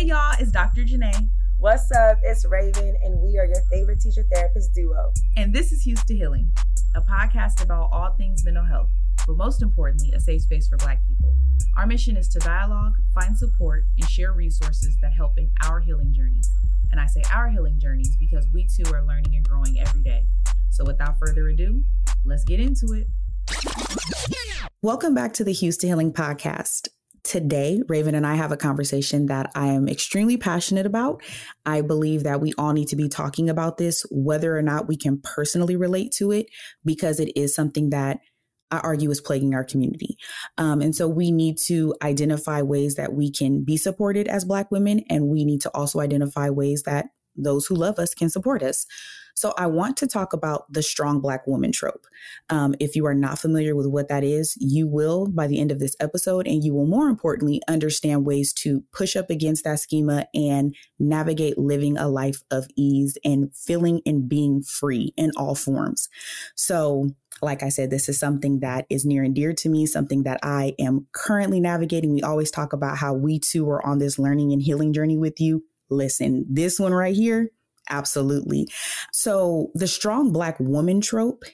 Hey y'all, it's Dr. Janai. What's up? It's Raven, and we are your favorite teacher therapist duo. And this is Hues To Healing, a podcast about all things mental health, but most importantly, a safe space for Black people. Our mission is to dialogue, find support, and share resources that help in our healing journeys. And I say our healing journeys because we too are learning and growing every day. So without further ado, let's get into it. Welcome back to the Hues To Healing podcast. Today, Raven and I have a conversation that I am extremely passionate about. I believe that we all need to be talking about this, whether or not we can personally relate to it, because it is something that I argue is plaguing our community. Um, and so we need to identify ways that we can be supported as Black women, and we need to also identify ways that those who love us can support us. So I want to talk about the strong Black woman trope. Um, if you are not familiar with what that is, you will by the end of this episode, and you will more importantly understand ways to push up against that schema and navigate living a life of ease and feeling and being free in all forms. So, like I said, this is something that is near and dear to me, something that I am currently navigating. We always talk about how we too are on this learning and healing journey with you. Listen, this one right here, absolutely. So, the strong Black woman trope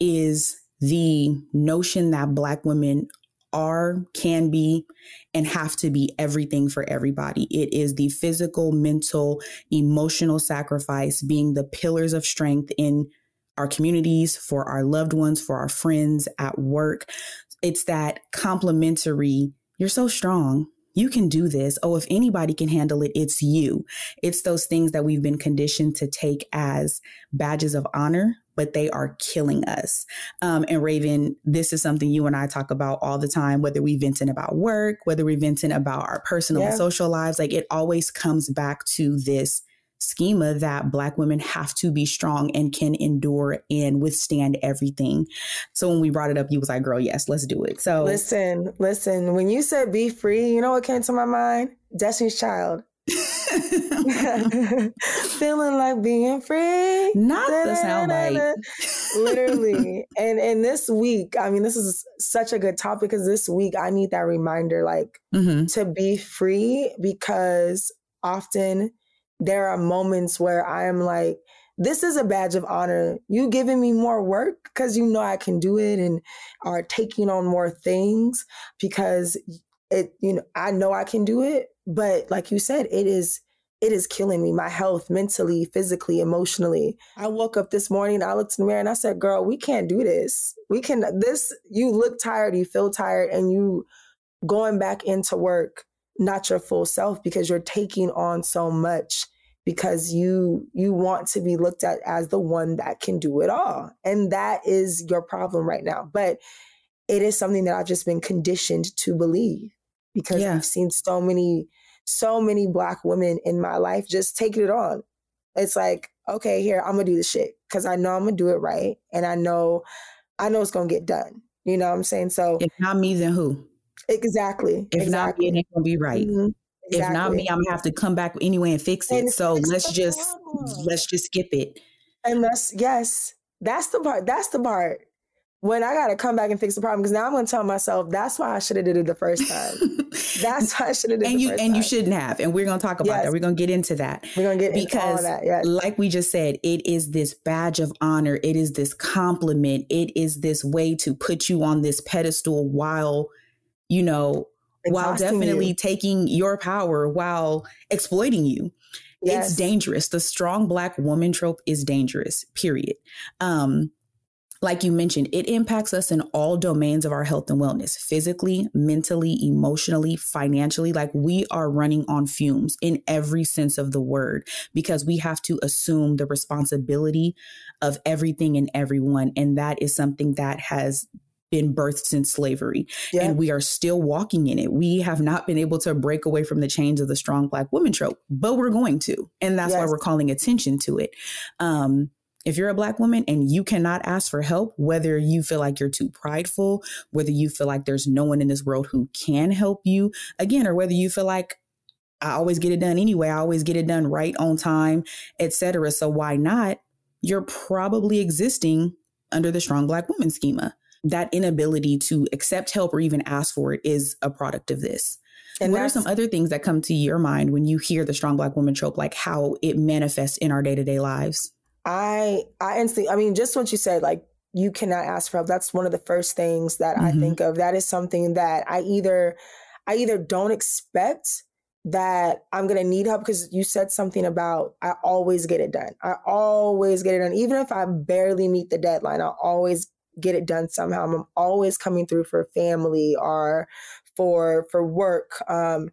is the notion that Black women are, can be, and have to be everything for everybody. It is the physical, mental, emotional sacrifice being the pillars of strength in our communities, for our loved ones, for our friends at work. It's that complimentary, you're so strong. You can do this. Oh, if anybody can handle it, it's you. It's those things that we've been conditioned to take as badges of honor, but they are killing us. Um, and Raven, this is something you and I talk about all the time, whether we venting about work, whether we venting about our personal yeah. and social lives. Like it always comes back to this schema that Black women have to be strong and can endure and withstand everything. So when we brought it up, you was like, girl, yes, let's do it. So listen, listen, when you said be free, you know what came to my mind? Destiny's Child. Feeling like being free. Not the soundbite. Literally. and and this week, I mean, this is such a good topic because this week I need that reminder, like mm-hmm. to be free because often there are moments where I am like, this is a badge of honor. You giving me more work because you know I can do it and are taking on more things because it, you know, I know I can do it. But like you said, it is it is killing me, my health, mentally, physically, emotionally. I woke up this morning, I looked in the mirror and I said, girl, we can't do this. We can this, you look tired, you feel tired, and you going back into work not your full self because you're taking on so much because you you want to be looked at as the one that can do it all. And that is your problem right now. But it is something that i've just been conditioned to believe because yeah. i've seen so many so many black women in my life just taking it on. It's like okay here i'm gonna do the shit because i know i'm gonna do it right and i know i know it's gonna get done. You know what i'm saying? So if not me then who Exactly. If exactly. not me, it ain't gonna be right. Mm-hmm. Exactly. If not me, I'm gonna have to come back anyway and fix it. And so let's just let's just skip it. And let's yes, that's the part. That's the part when I gotta come back and fix the problem because now I'm gonna tell myself that's why I should have did it the first time. that's why I should have did and you and time. you shouldn't have. And we're gonna talk about yes. that. We're gonna get into that. We're gonna get because that, yes. like we just said, it is this badge of honor. It is this compliment. It is this way to put you on this pedestal while you know, while definitely you. taking your power while exploiting you. Yes. It's dangerous. The strong black woman trope is dangerous, period. Um, like you mentioned, it impacts us in all domains of our health and wellness physically, mentally, emotionally, financially. Like we are running on fumes in every sense of the word because we have to assume the responsibility of everything and everyone. And that is something that has been birthed since slavery yeah. and we are still walking in it. We have not been able to break away from the chains of the strong black woman trope, but we're going to. And that's yes. why we're calling attention to it. Um, if you're a black woman and you cannot ask for help, whether you feel like you're too prideful, whether you feel like there's no one in this world who can help you, again, or whether you feel like I always get it done anyway, I always get it done right on time, etc. So why not? You're probably existing under the strong black woman schema that inability to accept help or even ask for it is a product of this. And what are some other things that come to your mind when you hear the strong black woman trope, like how it manifests in our day to day lives? I I instantly, I mean, just what you said, like you cannot ask for help. That's one of the first things that mm-hmm. I think of. That is something that I either I either don't expect that I'm gonna need help because you said something about I always get it done. I always get it done. Even if I barely meet the deadline, I always get it done somehow. I'm always coming through for family or for for work, um,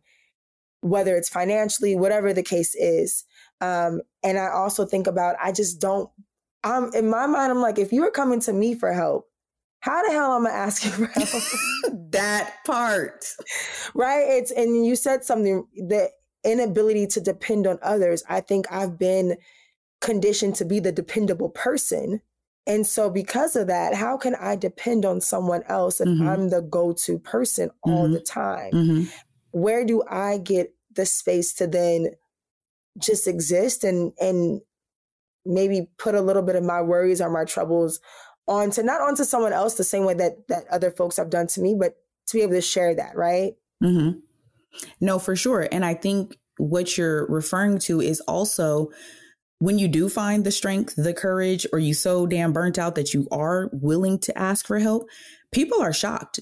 whether it's financially, whatever the case is. Um, and I also think about I just don't. I'm in my mind. I'm like, if you were coming to me for help, how the hell am I asking for help? that part, right? It's and you said something the inability to depend on others. I think I've been conditioned to be the dependable person and so, because of that, how can I depend on someone else if mm-hmm. I'm the go to person all mm-hmm. the time? Mm-hmm. Where do I get the space to then just exist and, and maybe put a little bit of my worries or my troubles onto not onto someone else the same way that that other folks have done to me, but to be able to share that, right? Mm-hmm. No, for sure. And I think what you're referring to is also when you do find the strength, the courage, or you so damn burnt out that you are willing to ask for help, people are shocked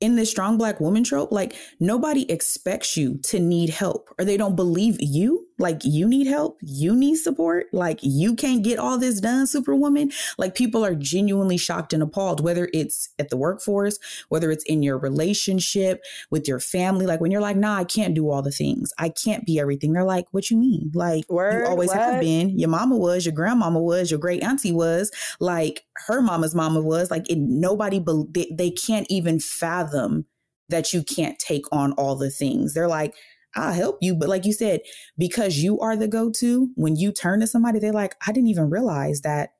in this strong black woman trope, like nobody expects you to need help or they don't believe you. Like you need help, you need support, like you can't get all this done, superwoman. Like people are genuinely shocked and appalled, whether it's at the workforce, whether it's in your relationship with your family. Like when you're like, nah, I can't do all the things, I can't be everything. They're like, what you mean? Like Word, you always what? have been. Your mama was, your grandmama was, your great auntie was. Like her mama's mama was like it, nobody be, they, they can't even fathom that you can't take on all the things they're like i'll help you but like you said because you are the go-to when you turn to somebody they're like i didn't even realize that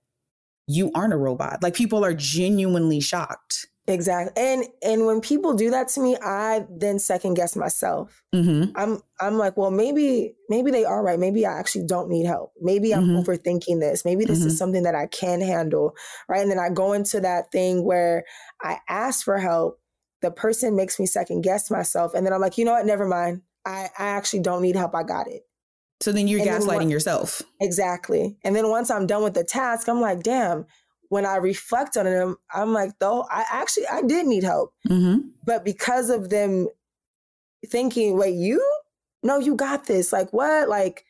you aren't a robot like people are genuinely shocked Exactly. And and when people do that to me, I then second guess myself. Mm-hmm. I'm I'm like, well, maybe maybe they are right. Maybe I actually don't need help. Maybe I'm mm-hmm. overthinking this. Maybe this mm-hmm. is something that I can handle. Right. And then I go into that thing where I ask for help. The person makes me second guess myself. And then I'm like, you know what? Never mind. I, I actually don't need help. I got it. So then you're and gaslighting then yourself. Exactly. And then once I'm done with the task, I'm like, damn, when I reflect on it, I'm like, though, I actually I did need help, mm-hmm. but because of them thinking, wait, you? No, you got this. Like what? Like,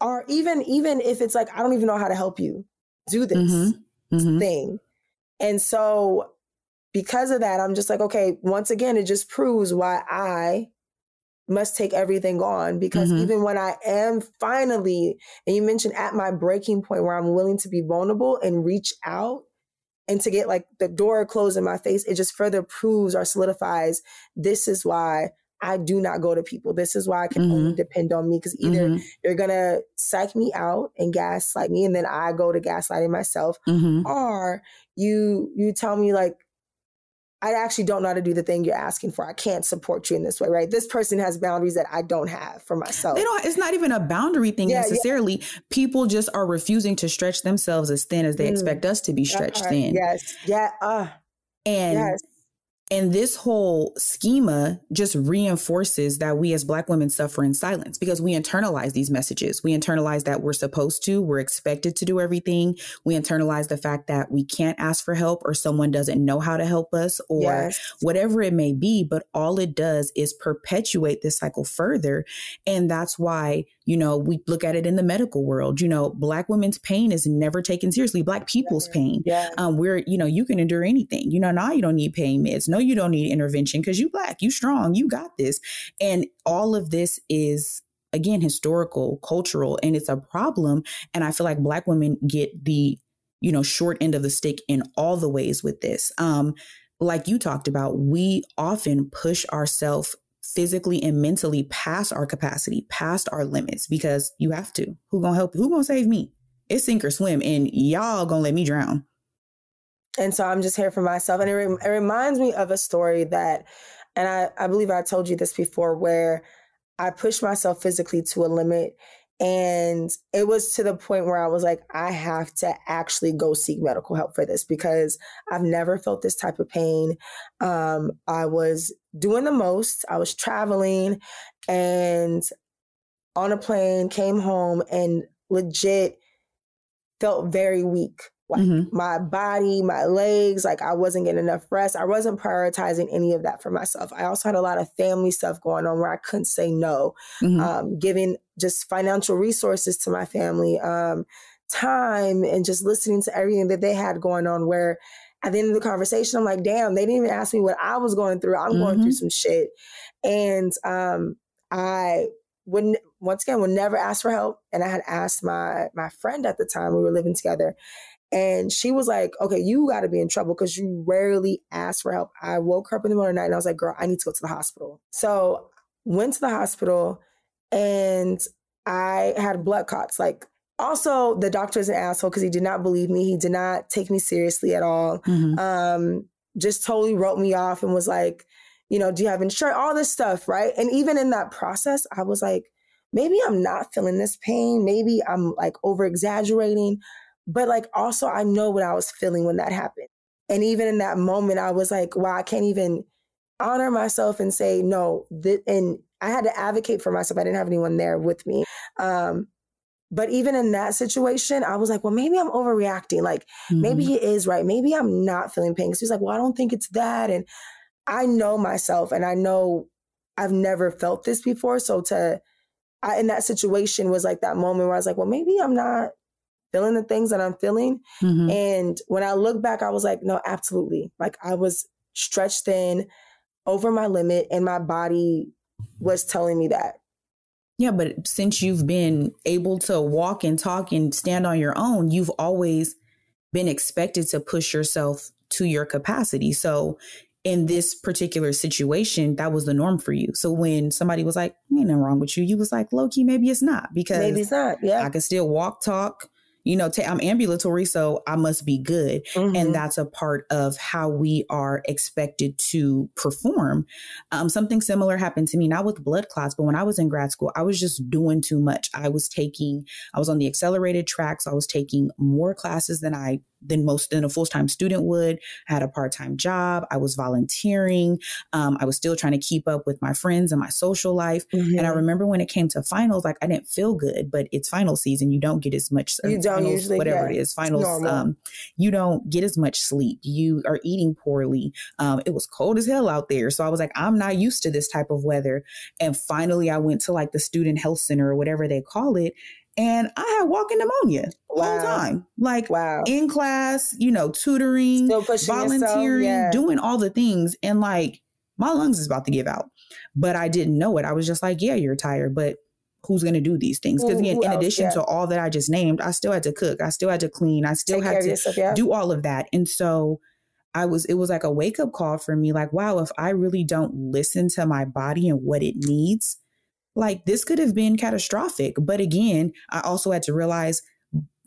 or even even if it's like I don't even know how to help you do this mm-hmm. Mm-hmm. thing, and so because of that, I'm just like, okay. Once again, it just proves why I must take everything on because mm-hmm. even when I am finally, and you mentioned at my breaking point where I'm willing to be vulnerable and reach out and to get like the door closed in my face, it just further proves or solidifies this is why I do not go to people. This is why I can mm-hmm. only depend on me because either mm-hmm. you're gonna psych me out and gaslight me, and then I go to gaslighting myself, mm-hmm. or you you tell me like I actually don't know how to do the thing you're asking for. I can't support you in this way, right? This person has boundaries that I don't have for myself. They don't. It's not even a boundary thing yeah, necessarily. Yeah. People just are refusing to stretch themselves as thin as they mm. expect us to be stretched thin. Yes. Yeah. Uh, and yes. And this whole schema just reinforces that we as Black women suffer in silence because we internalize these messages. We internalize that we're supposed to, we're expected to do everything. We internalize the fact that we can't ask for help or someone doesn't know how to help us or yes. whatever it may be. But all it does is perpetuate this cycle further. And that's why you know, we look at it in the medical world. You know, Black women's pain is never taken seriously. Black people's pain. Yeah. Um, we're, you know, you can endure anything. You know, now you don't need pain meds. No, you don't need intervention because you Black, you strong, you got this. And all of this is again historical, cultural, and it's a problem. And I feel like Black women get the, you know, short end of the stick in all the ways with this. Um, like you talked about, we often push ourselves physically and mentally past our capacity, past our limits, because you have to. Who gonna help? Who gonna save me? It's sink or swim, and y'all gonna let me drown. And so I'm just here for myself, and it, re- it reminds me of a story that, and I, I believe I told you this before, where I pushed myself physically to a limit, And it was to the point where I was like, I have to actually go seek medical help for this because I've never felt this type of pain. Um, I was doing the most, I was traveling and on a plane, came home and legit felt very weak. Like mm-hmm. my body, my legs, like I wasn't getting enough rest. I wasn't prioritizing any of that for myself. I also had a lot of family stuff going on where I couldn't say no, mm-hmm. um, giving just financial resources to my family, um, time, and just listening to everything that they had going on. Where at the end of the conversation, I'm like, damn, they didn't even ask me what I was going through. I'm mm-hmm. going through mm-hmm. some shit. And um, I wouldn't once again would never ask for help. And I had asked my my friend at the time we were living together, and she was like, okay, you got to be in trouble because you rarely ask for help. I woke her up in the middle of the night and I was like, girl, I need to go to the hospital. So went to the hospital and I had blood clots. Like, also, the doctor is an asshole because he did not believe me. He did not take me seriously at all. Mm-hmm. Um, just totally wrote me off and was like, you know, do you have insurance? All this stuff, right? And even in that process, I was like, maybe I'm not feeling this pain. Maybe I'm like over exaggerating. But like also I know what I was feeling when that happened. And even in that moment, I was like, wow, I can't even honor myself and say no. Th- and I had to advocate for myself. I didn't have anyone there with me. Um, but even in that situation, I was like, well, maybe I'm overreacting. Like, mm-hmm. maybe he is right. Maybe I'm not feeling pain. Because he's like, well, I don't think it's that. And I know myself and I know I've never felt this before. So to, I, in that situation was like that moment where I was like, well, maybe I'm not feeling the things that I'm feeling. Mm-hmm. And when I look back, I was like, no, absolutely. Like I was stretched thin over my limit and my body was telling me that. Yeah, but since you've been able to walk and talk and stand on your own, you've always been expected to push yourself to your capacity. So in this particular situation, that was the norm for you. So when somebody was like, ain't nothing wrong with you, you was like, low key, maybe it's not because maybe it's not. Yeah. I can still walk, talk, you know, i I'm ambulatory, so I must be good. Mm-hmm. And that's a part of how we are expected to perform. Um, something similar happened to me, not with blood clots, but when I was in grad school, I was just doing too much. I was taking, I was on the accelerated tracks. I was taking more classes than I than most than a full-time student would. I had a part-time job. I was volunteering. Um, I was still trying to keep up with my friends and my social life. Mm-hmm. And I mm-hmm. remember when it came to finals, like I didn't feel good, but it's final season. You don't get as much you don't finals, usually, whatever it is, finals. Um, you don't get as much sleep. You are eating poorly. Um, it was cold as hell out there. So I was like, I'm not used to this type of weather. And finally I went to like the student health center or whatever they call it and I had walking pneumonia wow. whole time. Like wow. in class, you know, tutoring, volunteering, yeah. doing all the things. And like my lungs is about to give out. But I didn't know it. I was just like, yeah, you're tired, but who's going to do these things? Because again, in addition yeah. to all that I just named, I still had to cook, I still had to clean, I still Take had to yourself, yeah. do all of that. And so I was, it was like a wake up call for me like, wow, if I really don't listen to my body and what it needs, like this could have been catastrophic. But again, I also had to realize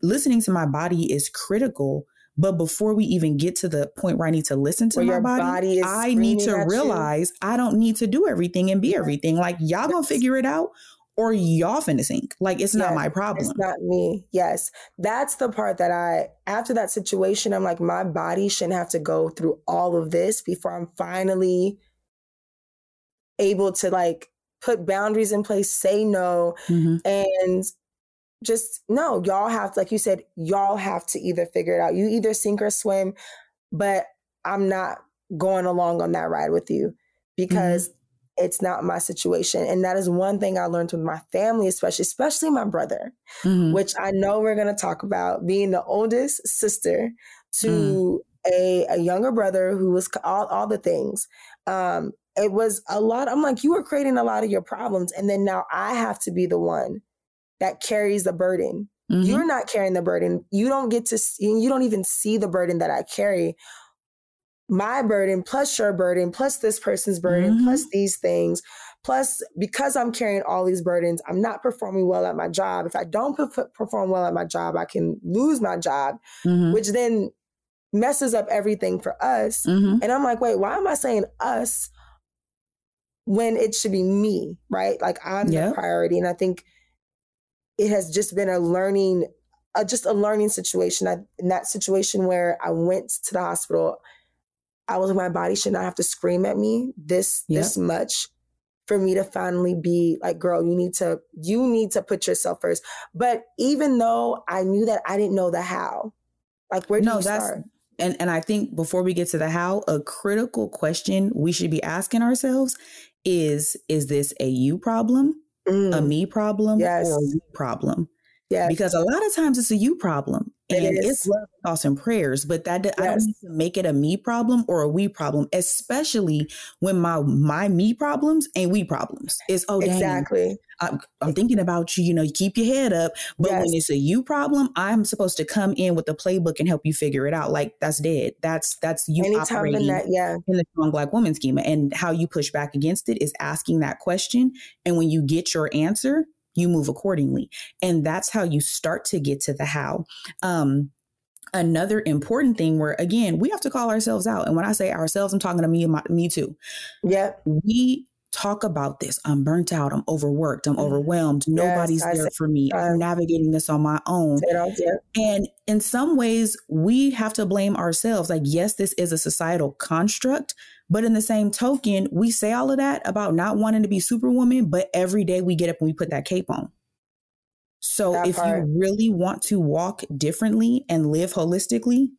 listening to my body is critical. But before we even get to the point where I need to listen to where my body, body I need to realize you. I don't need to do everything and be everything. Like y'all yes. gonna figure it out or y'all finna sink. Like it's yes, not my problem. It's not me. Yes. That's the part that I after that situation, I'm like, my body shouldn't have to go through all of this before I'm finally able to like put boundaries in place, say no, mm-hmm. and just no, y'all have, like you said, y'all have to either figure it out. You either sink or swim, but I'm not going along on that ride with you because mm-hmm. it's not my situation. And that is one thing I learned with my family, especially, especially my brother, mm-hmm. which I know we're going to talk about being the oldest sister to mm. a, a younger brother who was all, all the things. Um, it was a lot. I'm like, you were creating a lot of your problems. And then now I have to be the one that carries the burden. Mm-hmm. You're not carrying the burden. You don't get to see, you don't even see the burden that I carry. My burden, plus your burden, plus this person's burden, mm-hmm. plus these things. Plus, because I'm carrying all these burdens, I'm not performing well at my job. If I don't perform well at my job, I can lose my job, mm-hmm. which then messes up everything for us. Mm-hmm. And I'm like, wait, why am I saying us when it should be me, right? Like I'm yep. the priority. And I think it has just been a learning, uh, just a learning situation. I, in that situation where I went to the hospital, I was like, my body should not have to scream at me this yep. this much for me to finally be like, girl, you need to you need to put yourself first. But even though I knew that, I didn't know the how. Like, where do no, you start? And and I think before we get to the how, a critical question we should be asking ourselves is: Is this a you problem, mm. a me problem, yes. or a problem? Yes. Because a lot of times it's a you problem and it it's love, thoughts and prayers, but that yes. I don't need to make it a me problem or a we problem, especially when my my me problems ain't we problems. It's oh exactly. I'm, I'm, thinking about you. You know, you keep your head up, but yes. when it's a you problem, I'm supposed to come in with the playbook and help you figure it out. Like that's dead. That's that's you Anytime operating in, that, yeah. in the strong black woman schema, and how you push back against it is asking that question, and when you get your answer, you move accordingly. And that's how you start to get to the how. Um, another important thing where again we have to call ourselves out. And when i say ourselves i'm talking to me and my, me too. Yeah we talk about this. I'm burnt out. I'm overworked. I'm mm-hmm. overwhelmed. Nobody's yes, there for me. i'm navigating this on my own. And in some ways we have to blame ourselves. Like yes this is a societal construct but in the same token, we say all of that about not wanting to be superwoman, but every day we get up and we put that cape on. So that if part. you really want to walk differently and live holistically,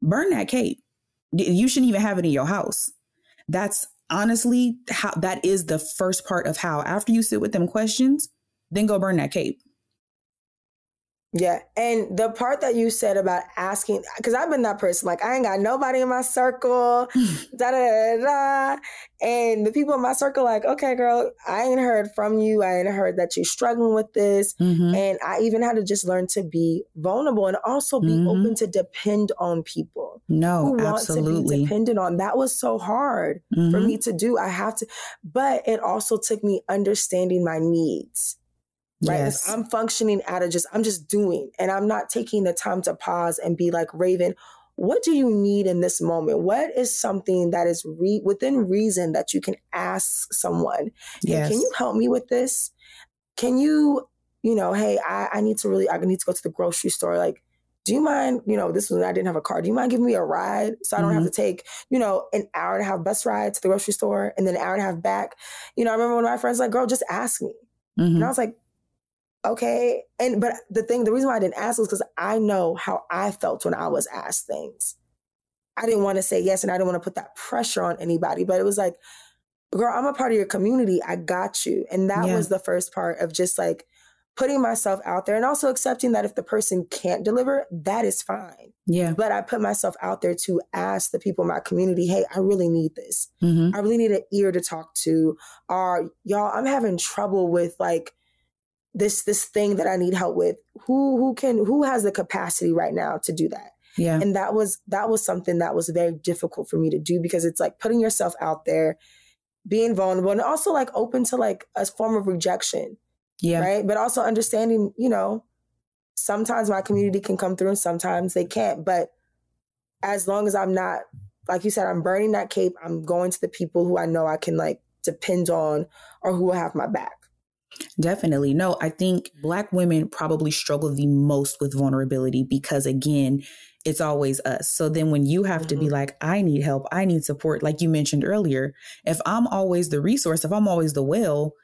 burn that cape. You shouldn't even have it in your house. That's honestly how that is the first part of how after you sit with them questions, then go burn that cape. Yeah. And the part that you said about asking, because I've been that person, like, I ain't got nobody in my circle, da, da, da, da. And the people in my circle, like, okay, girl, I ain't heard from you. I ain't heard that you're struggling with this. Mm-hmm. And I even had to just learn to be vulnerable and also be mm-hmm. open to depend on people. No, who absolutely. Want to be dependent on. That was so hard mm-hmm. for me to do. I have to, but it also took me understanding my needs right yes. i'm functioning out of just i'm just doing and i'm not taking the time to pause and be like raven what do you need in this moment what is something that is re- within reason that you can ask someone yes. Hey, can you help me with this can you you know hey I, I need to really i need to go to the grocery store like do you mind, you know, this was when I didn't have a car. Do you mind giving me a ride so I don't mm-hmm. have to take, you know, an hour and a half bus ride to the grocery store and then an hour and a half back? You know, I remember one of my friends like, girl, just ask me. Mm-hmm. And I mm-hmm. was like, Okay. And but the thing, the reason why I didn't ask was because I know how I felt when I was asked things. I didn't want to say yes and I didn't want to put that pressure on anybody, but it was like, girl, I'm a part of your community. I got you. And that yeah. was the first part of just like putting myself out there and also accepting that if the person can't deliver, that is fine. Yeah. But I put myself out there to ask the people in my community, hey, I really need this. Mm-hmm. I really need an ear to talk to. Or y'all, I'm having trouble with like this this thing that I need help with. Who who can who has the capacity right now to do that? Yeah. And that was that was something that was very difficult for me to do because it's like putting yourself out there, being vulnerable and also like open to like a form of rejection. Yeah. Right? But also understanding, you know, sometimes my community can come through and sometimes they can't, but as long as I'm not like you said I'm burning that cape, I'm going to the people who I know I can like depend on or who will have my back. Definitely. No, I think Black women probably struggle the most with vulnerability because, again, it's always us. So then when you have mm-hmm. to be mm-hmm. like, I need help, I need support, like you mentioned earlier, if I'm always the resource, if I'm always the well,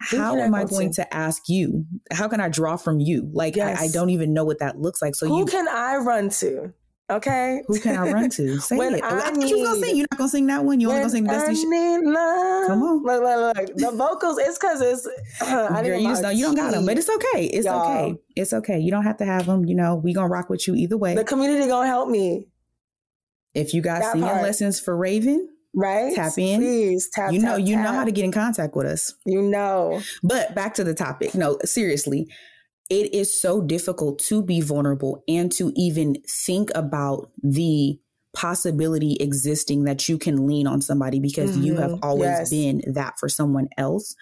how am I, I going to? to? ask you? How can I draw from you? Like, yes. I, I, don't even know what that looks like. So, who you, can I run to? Okay. Who can I run to? Say when it. I, need, you gonna sing. You're not gonna sing that one. You only gonna sing the best. I need love. Come on. Look, look, look. The vocals. It's because it's. Uh, I Girl, you just don't. You don't got them, but it's okay. It's Y'all. okay. It's okay. You don't have to have them. You know, we gonna rock with you either way. The community gonna help me. If you got that singing part. lessons for Raven, right? Tap in. Please tap. You know, tap, you tap. know how to get in contact with us. You know. But back to the topic. No, seriously it is so difficult to be vulnerable and to even think about the possibility existing that you can lean on somebody because mm-hmm. you have mm-hmm. always yes. been that for someone else.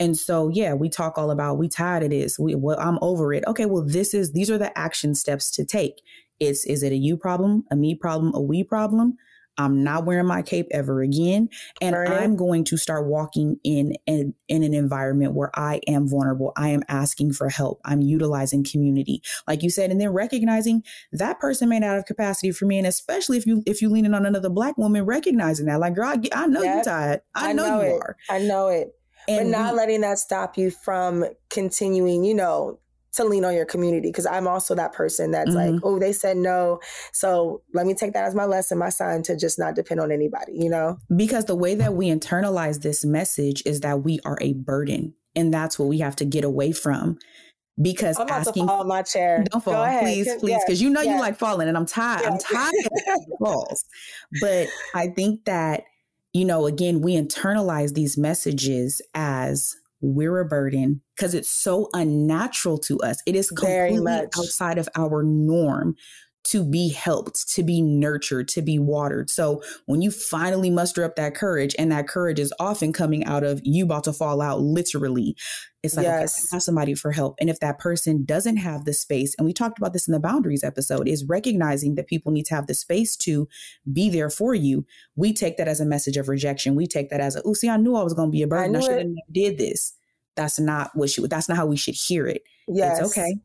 And so, yeah, we talk all about we tired of this. We, well, I'm over it. Okay, well, this is these are the action steps to take. It's is it a you problem, a me problem, a we problem? I'm not wearing my cape ever again. And I'm going to start walking in, in in an environment where I am vulnerable. I am asking for help. I'm utilizing community. Like you said, and then recognizing that person may not have capacity for me. And especially if you if you lean in on another black woman, recognizing that. Like, girl, I, I know yep. you're tired. I, I know, know, you it. are. I know it. And but not we, letting that stop you from continuing, you know, to lean on your community because I'm also that person that's mm-hmm. like, oh, they said no. So let me take that as my lesson, my sign to just not depend on anybody, you know? Because the way that we internalize this message is that we are a burden. And that's what we have to get away from. Because I'm asking, to fall my chair. Don't fall, please, please, because you know yes. you like falling, and I'm tired. Yes. I'm tired of falls. But I think that you know, again, we internalize these messages as we're a burden because it's so unnatural to us. It is completely outside of our norm to be helped, to be nurtured, to be watered. So when you finally muster up that courage, and that courage is often coming out of you about to fall out literally, it's like, yes. okay, ask somebody for help. And if that person doesn't have the space, and we talked about this in the boundaries episode, is recognizing that people need to have the space to be there for you. We take that as a message of rejection. We take that as a, oh, see, I knew I was going to be a burden. I, I should have did this. That's not what she, that's not how we should hear it. Yes. It's okay.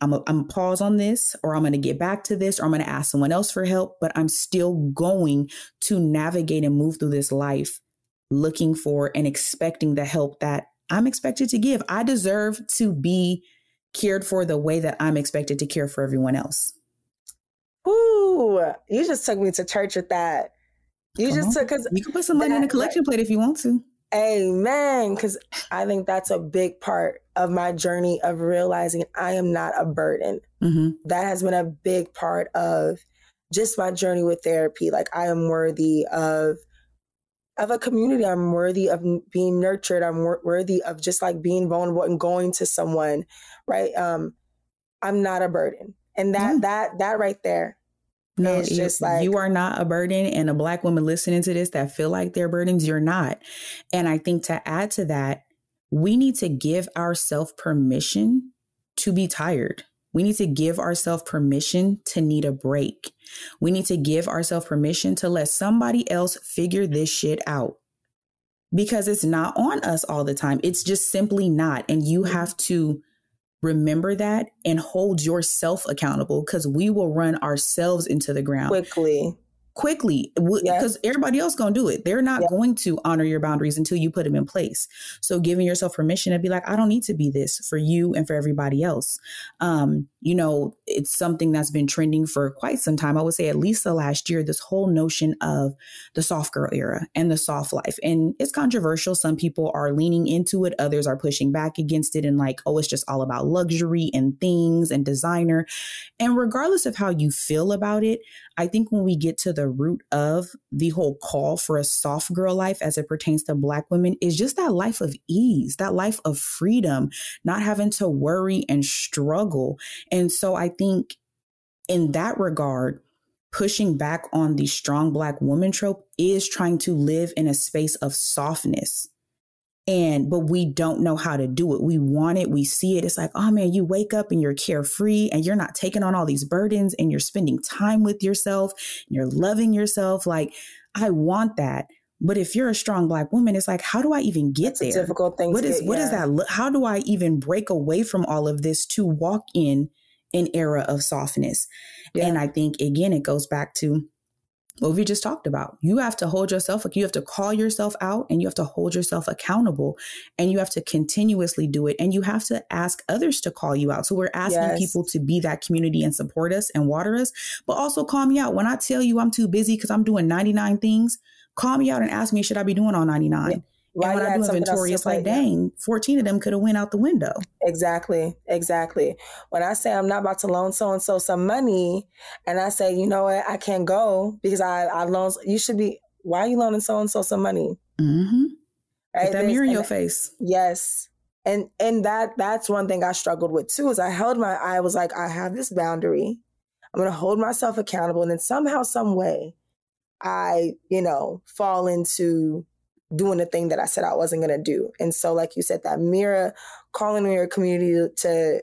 I'm going to pause on this, or I'm going to get back to this, or I'm going to ask someone else for help, but I'm still going to navigate and move through this life looking for and expecting the help that I'm expected to give. I deserve to be cared for the way that I'm expected to care for everyone else. Ooh, you just took me to church with that. You Come just on. took because you can put some money in a collection plate if you want to. Amen. Because I think that's a big part of my journey of realizing I am not a burden. Mm-hmm. That has been a big part of just my journey with therapy. Like I am worthy of of a community. I'm worthy of being nurtured. I'm wor- worthy of just like being vulnerable and going to someone, right? Um, I'm not a burden, and that that that right there no, it's just like you are not a burden, and a black woman listening to this that feel like they're burdens, you're not. And I think to add to that, we need to give ourselves permission to be tired. We need to give ourselves permission to need a break. We need to give ourselves permission to let somebody else figure this shit out because it's not on us all the time. It's just simply not. And you mm-hmm. have to remember that and hold yourself accountable because we will run ourselves into the ground quickly quickly because everybody else going to do it. They're not going to honor your boundaries until you put them in place. So giving yourself permission to be like, I don't need to be this for you and for everybody else. Um, you know, it's something that's been trending for quite some time. I would say at least the last year, this whole notion of the soft girl era and the soft life. And it's controversial. Some people are leaning into it, others are pushing back against it and like, oh, it's just all about luxury and things and designer. And regardless of how you feel about it, I think when we get to the root of the whole call for a soft girl life as it pertains to Black women is just that life of ease, that life of freedom, not having to worry and struggle. And so I think in that regard, pushing back on the strong Black woman trope is trying to live in a space of softness. And but we don't know how to do it. We want it. We see it. It's like oh man you wake up and you're carefree and you're not taking on all these burdens and you're spending time with yourself and you're loving yourself. Like i want that. But if you're a strong black woman it's like how do i even get That's there? difficult thing what is get, what yeah. is that how do i even break away from all of this to walk in an era of softness yeah. and i think again it goes back to what we just talked about. You have to hold yourself, like you have to call yourself out and you have to hold yourself accountable and you have to continuously do it. And you have to ask others to call you out. So we're asking yes. people to be that community and support us and water us, but also call me out. When I tell you I'm too busy because I'm doing 99 things, call me out and ask me, should I be doing all 99? Yeah. Why and when I do inventory, it's like, dang, 14 of them could have went out the window. Exactly. Exactly. When I say I'm not about to loan so and so some money and I say, you know what, I can't go because I, I loan, you should be, why are you loaning so and so some money? Mm-hmm. Right? Put that mirror in your face. Yes. And and that that's one thing I struggled with too, is I held my I was like, I have this boundary. I'm gonna hold myself accountable. And then somehow, some way, I, you know, fall into doing the thing that I said I wasn't going to do. And so, like you said, that mirror calling in your community to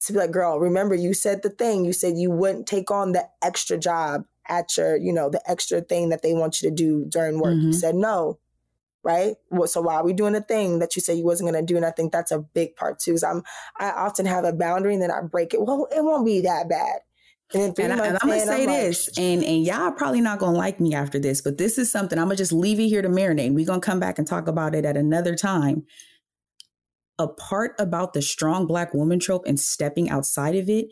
to be like, girl, remember you said the thing. You said you wouldn't take on the extra job at your, you know, the extra thing that they want you to do during work. Mm-hmm. You said no, right? Well, so why are we doing a thing that you said you wasn't going to do? And I think that's a big part too. Is I'm I often have a boundary and then I break it. Well, it won't be that bad. And, and, I, am gonna say I'm this, like, and and y'all probably not gonna like me after this, but this is something I'm gonna just leave it here to marinate. We're gonna come back and talk about it at another time. A part about the strong black woman trope and stepping outside of it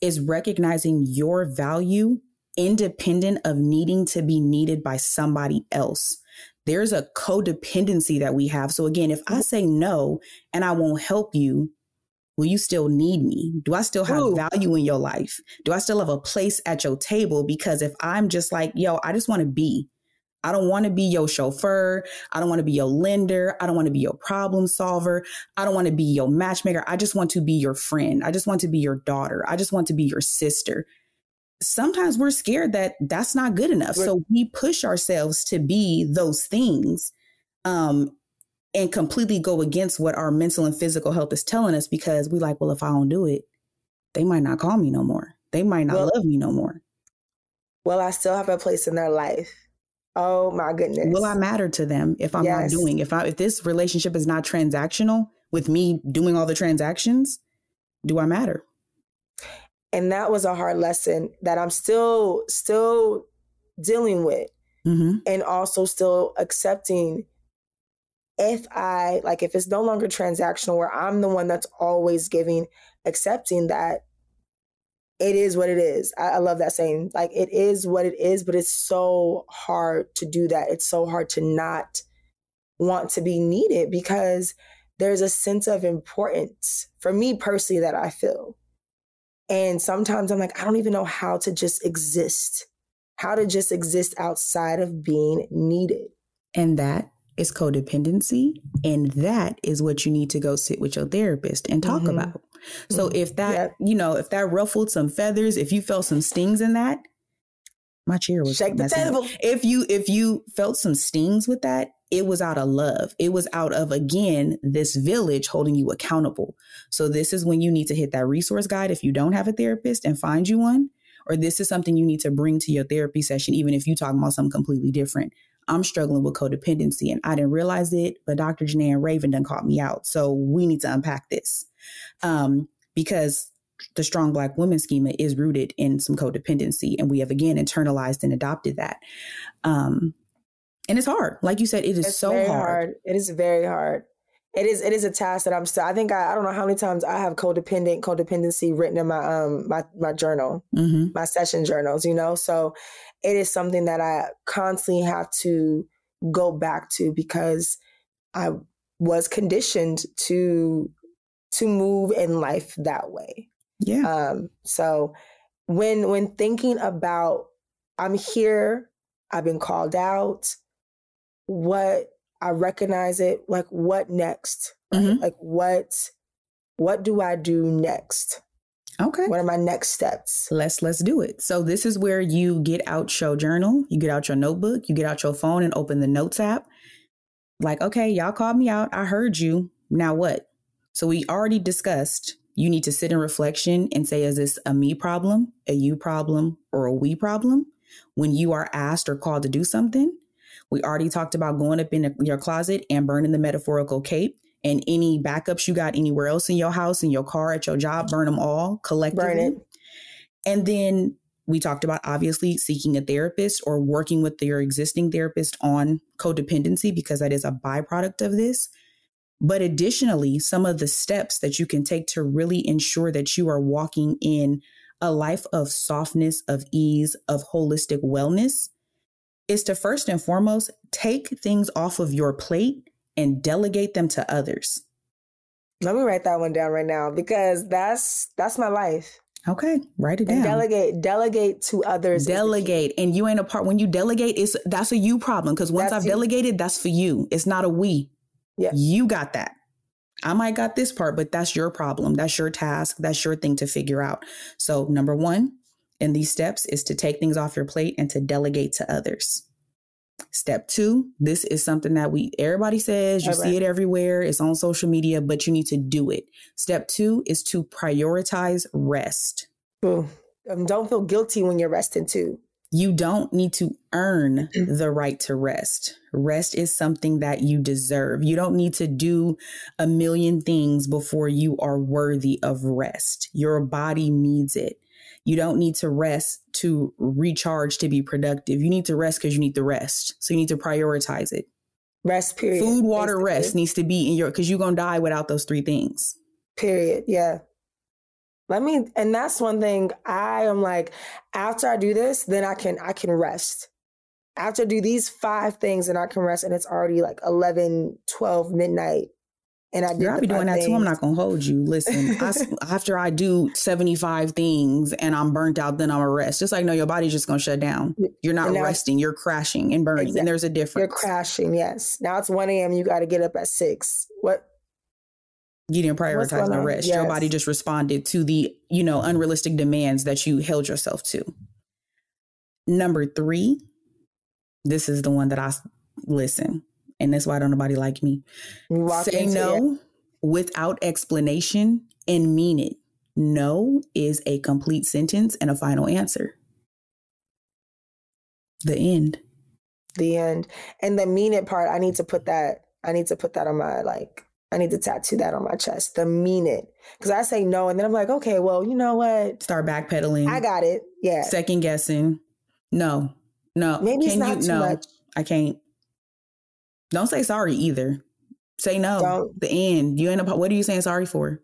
is recognizing your value independent of needing to be needed by somebody else. There's a codependency that we have. So again, if I say no and I won't help you, will you still need me? Do I still have Ooh. value in your life? Do I still have a place at your table? Because if I'm just like, yo, I just want to be, I don't want to be your chauffeur. I don't want to be your lender. I don't want to be your problem solver. I don't want to be your matchmaker. I just want to be your friend. I just want to be your daughter. I just want to be your sister. Sometimes we're scared that that's not good enough. So we push ourselves to be those things. Um, and completely go against what our mental and physical health is telling us because we like, well, if I don't do it, they might not call me no more. They might not well, love me no more. Well, I still have a place in their life. Oh my goodness. Will I matter to them if I'm yes. not doing if I if this relationship is not transactional with me doing all the transactions, do I matter? And that was a hard lesson that I'm still still dealing with. Mm-hmm. And also still accepting if I like if it's no longer transactional where I'm the one that's always giving, accepting that it is what it is. I, I, love that saying. Like it is what it is, but it's so hard to do that. It's so hard to not want to be needed because there's a sense of importance for me personally that I feel. And sometimes I'm like, I don't even know how to just exist, how to just exist outside of being needed. And that is codependency. And that is what you need to go sit with your therapist and talk mm-hmm. about. So mm-hmm. if that, yep. you know, if that ruffled some feathers, if you felt some stings in that, my chair was shake the table. Up. If you if you felt some stings with that, it was out of love. It was out of again this village holding you accountable. So this is when you need to hit that resource guide if you don't have a therapist and find you one, or this is something you need to bring to your therapy session, even if you talking about something completely different. I'm struggling with codependency and I didn't realize it, but Dr. Janai and Raven done caught me out. So we need to unpack this. Um, because the strong black women schema is rooted in some codependency and we have again internalized and adopted that. Um, and it's hard. Like you said, it is it's so hard. hard. It is very hard. It is it is a task that I'm still I think I, I don't know how many times I have codependent codependency written in my um my my journal, mm-hmm. my session journals, you know. So it is something that I constantly have to go back to because I was conditioned to to move in life that way. Yeah. Um, so when when thinking about I'm here, I've been called out, what I recognize it, like what next? Right? Mm-hmm. Like what what do I do next? Okay. What are my next steps? Let's let's do it. So this is where you get out your journal, you get out your notebook, you get out your phone and open the notes app. Like, okay, y'all called me out. I heard you. Now what? So we already discussed you need to sit in reflection and say, is this a me problem, a you problem, or a we problem? When you are asked or called to do something, we already talked about going up in your closet and burning the metaphorical cape and any backups you got anywhere else in your house, in your car, at your job, burn them all collectively. Burn it. And then we talked about obviously seeking a therapist or working with your existing therapist on codependency because that is a byproduct of this. But additionally, some of the steps that you can take to really ensure that you are walking in a life of softness, of ease, of holistic wellness is to first and foremost take things off of your plate and delegate them to others. Let me write that one down right now because that's that's my life. Okay, write it down. Delegate, delegate to others. Delegate, and you ain't a part. When you delegate, it's that's a you problem because once that's I've you. delegated, that's for you. It's not a we. Yeah, you got that. I might got this part, but that's your problem. That's your task. That's your thing to figure out. So number one in these steps is to take things off your plate and to delegate to others. Step two, this is something that we everybody says, you see it everywhere, it's on social media, but you need to do it. Step two is to prioritize rest. Ooh, um, don't feel guilty when you're resting too. You don't need to earn the right to rest. Rest is something that you deserve. You don't need to do a million things before you are worthy of rest. Your body needs it. You don't need to rest to recharge to be productive. You need to rest because you need the rest. So you need to prioritize it. Rest, period. Food, water, Basically. rest needs to be in your, because you're going to die without those three things. Period. Yeah. Let me, and that's one thing I am like, after I do this, then I can, I can rest. After I do these five things and I can rest and it's already like 11, 12 midnight and I did. I'll be doing that too. I'm not gonna hold you. Listen, I, after I do 75 things and I'm burnt out, then I'm a rest. Just like no, your body's just gonna shut down. You're not resting. You're crashing and burning, exactly. and there's a difference. You're crashing. Yes. Now it's 1 a.m. You got to get up at six. What? You didn't prioritize the rest. Yes. Your body just responded to the you know unrealistic demands that you held yourself to. Number three, this is the one that I listen and that's why don't nobody like me. Say no it. without explanation and mean it. No is a complete sentence and a final answer. The end. The end. And the mean it part, I need to put that, I need to put that on my like I need to tattoo that on my chest. The mean it. Because I say no, and then I'm like, okay, well, you know what? Start backpedaling. I got it. Yeah. Second guessing. No. No. Maybe Can it's not you, too no, much. I can't. Don't say sorry either. Say no. Don't. The end. You end up. What are you saying sorry for?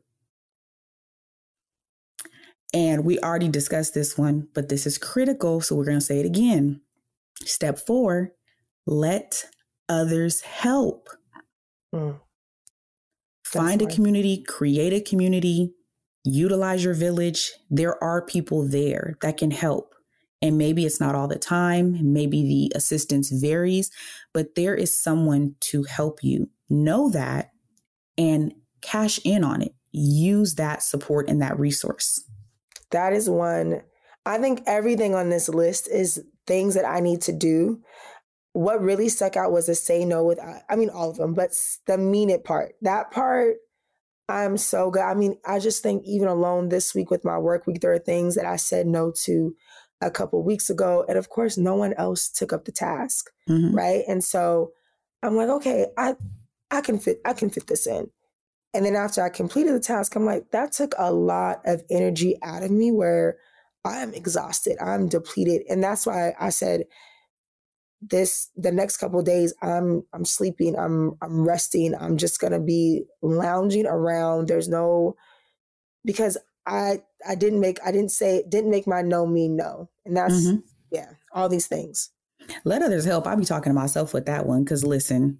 And we already discussed this one, but this is critical. So we're going to say it again. Step four let others help. Mm. Find a community, create a community, utilize your village. There are people there that can help. And maybe it's not all the time, maybe the assistance varies, but there is someone to help you. Know that and cash in on it. Use that support and that resource. That is one. I think everything on this list is things that I need to do. What really stuck out was the say no with, uh, I mean, all of them, but the mean it part. That part, I'm so good. I mean, I just think even alone this week with my work week, there are things that I said no to a couple weeks ago. And of course, no one else took up the task. Mm-hmm. Right. And so I'm like, okay, I I can fit I can fit this in. And then after I completed the task, I'm like, that took a lot of energy out of me where I'm exhausted, I'm depleted. And that's why I said this the next couple days I'm I'm sleeping, I'm I'm resting, I'm just gonna be lounging around. There's no because I I didn't make I didn't say didn't make my no mean no. And that's mm-hmm. yeah, all these things. Let others help. I'll be talking to myself with that one because listen,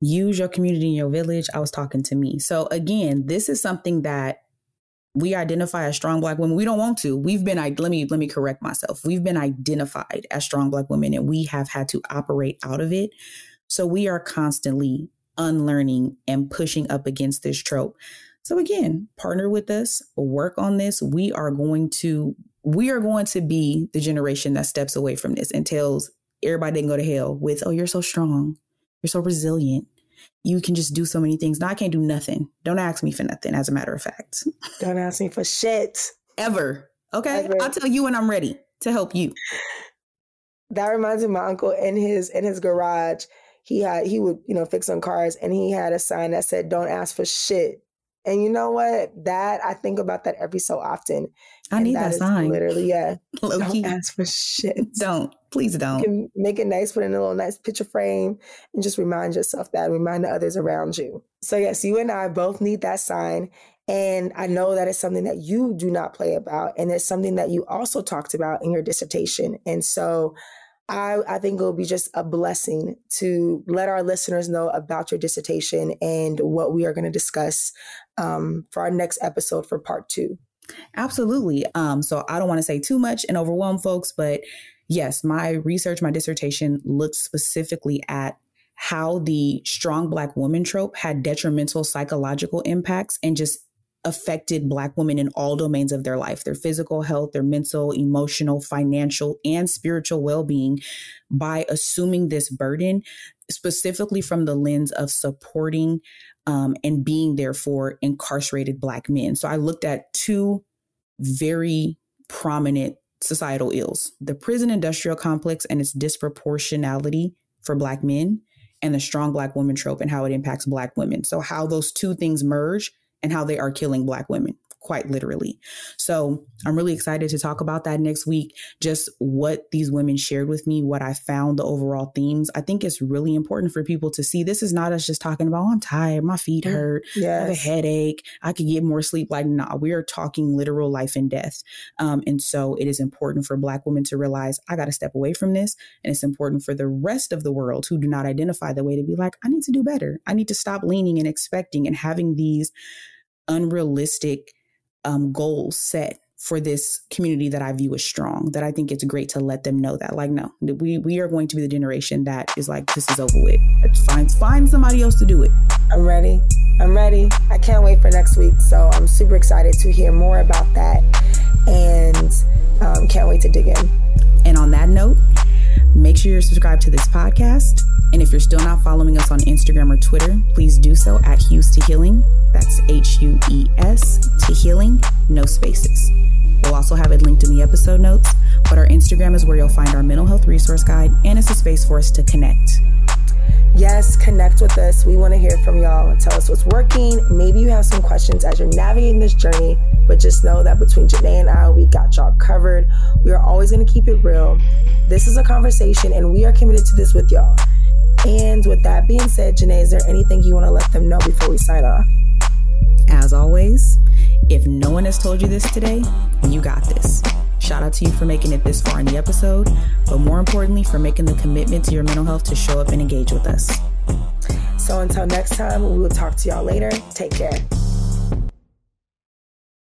use your community in your village. I was talking to me. So again, this is something that we identify as strong black women. We don't want to. We've been let me let me correct myself. We've been identified as strong black women and we have had to operate out of it. So we are constantly unlearning and pushing up against this trope. So again, partner with us, work on this. We are going to we are going to be the generation that steps away from this and tells everybody didn't go to hell with, oh, you're so strong. You're so resilient. You can just do so many things. Now I can't do nothing. Don't ask me for nothing, as a matter of fact. Don't ask me for shit. Ever. Okay. Ever. I'll tell you when I'm ready to help you. That reminds me of my uncle in his in his garage. He had he would, you know, fix on cars and he had a sign that said, Don't ask for shit. And you know what? That I think about that every so often. I need that, that sign. Literally, yeah. Low don't key. ask for shit. Don't. Please don't. You can make it nice, put in a little nice picture frame, and just remind yourself that, remind the others around you. So yes, you and I both need that sign. And I know that it's something that you do not play about. And it's something that you also talked about in your dissertation. And so I, I think it will be just a blessing to let our listeners know about your dissertation and what we are going to discuss um, for our next episode for part two. Absolutely. Um, so I don't want to say too much and overwhelm folks, but yes, my research, my dissertation looks specifically at how the strong Black woman trope had detrimental psychological impacts and just affected Black women in all domains of their life their physical health, their mental, emotional, financial, and spiritual well being by assuming this burden, specifically from the lens of supporting um, and being there for incarcerated Black men. So I looked at two very prominent societal ills the prison industrial complex and its disproportionality for Black men, and the strong Black woman trope and how it impacts Black women. So, how those two things merge and how they are killing Black women quite literally. So I'm really excited to talk about that next week. Just what these women shared with me, what I found, the overall themes. I think it's really important for people to see this is not us just talking about, oh, I'm tired, my feet mm, hurt, yes. I have a headache, I could get more sleep. Like, nah, we are talking literal life and death. Um, and so it is important for Black women to realize I got to step away from this. And it's important for the rest of the world who do not identify the way to be like, I need to do better. I need to stop leaning and expecting and having these unrealistic um, goals set for this community that I view as strong. That I think it's great to let them know that, like, no, we we are going to be the generation that is like, this is over with. Let's find find somebody else to do it. I'm ready. I'm ready. I can't wait for next week. So I'm super excited to hear more about that, and um, can't wait to dig in. And on that note, make sure you're subscribed to this podcast. And if you're still not following us on Instagram or Twitter, please do so at Hues to Healing. That's H U E S to Healing, no spaces. We'll also have it linked in the episode notes, but our Instagram is where you'll find our mental health resource guide and it's a space for us to connect. Yes, connect with us. We want to hear from y'all. Tell us what's working. Maybe you have some questions as you're navigating this journey, but just know that between Janai and I, we got y'all covered. We are always going to keep it real. This is a conversation, and we are committed to this with y'all. And with that being said, Janai, is there anything you want to let them know before we sign off? As always, if no one has told you this today, you got this. Shout out to you for making it this far in the episode, but more importantly, for making the commitment to your mental health to show up and engage with us. So until next time, we will talk to y'all later. Take care.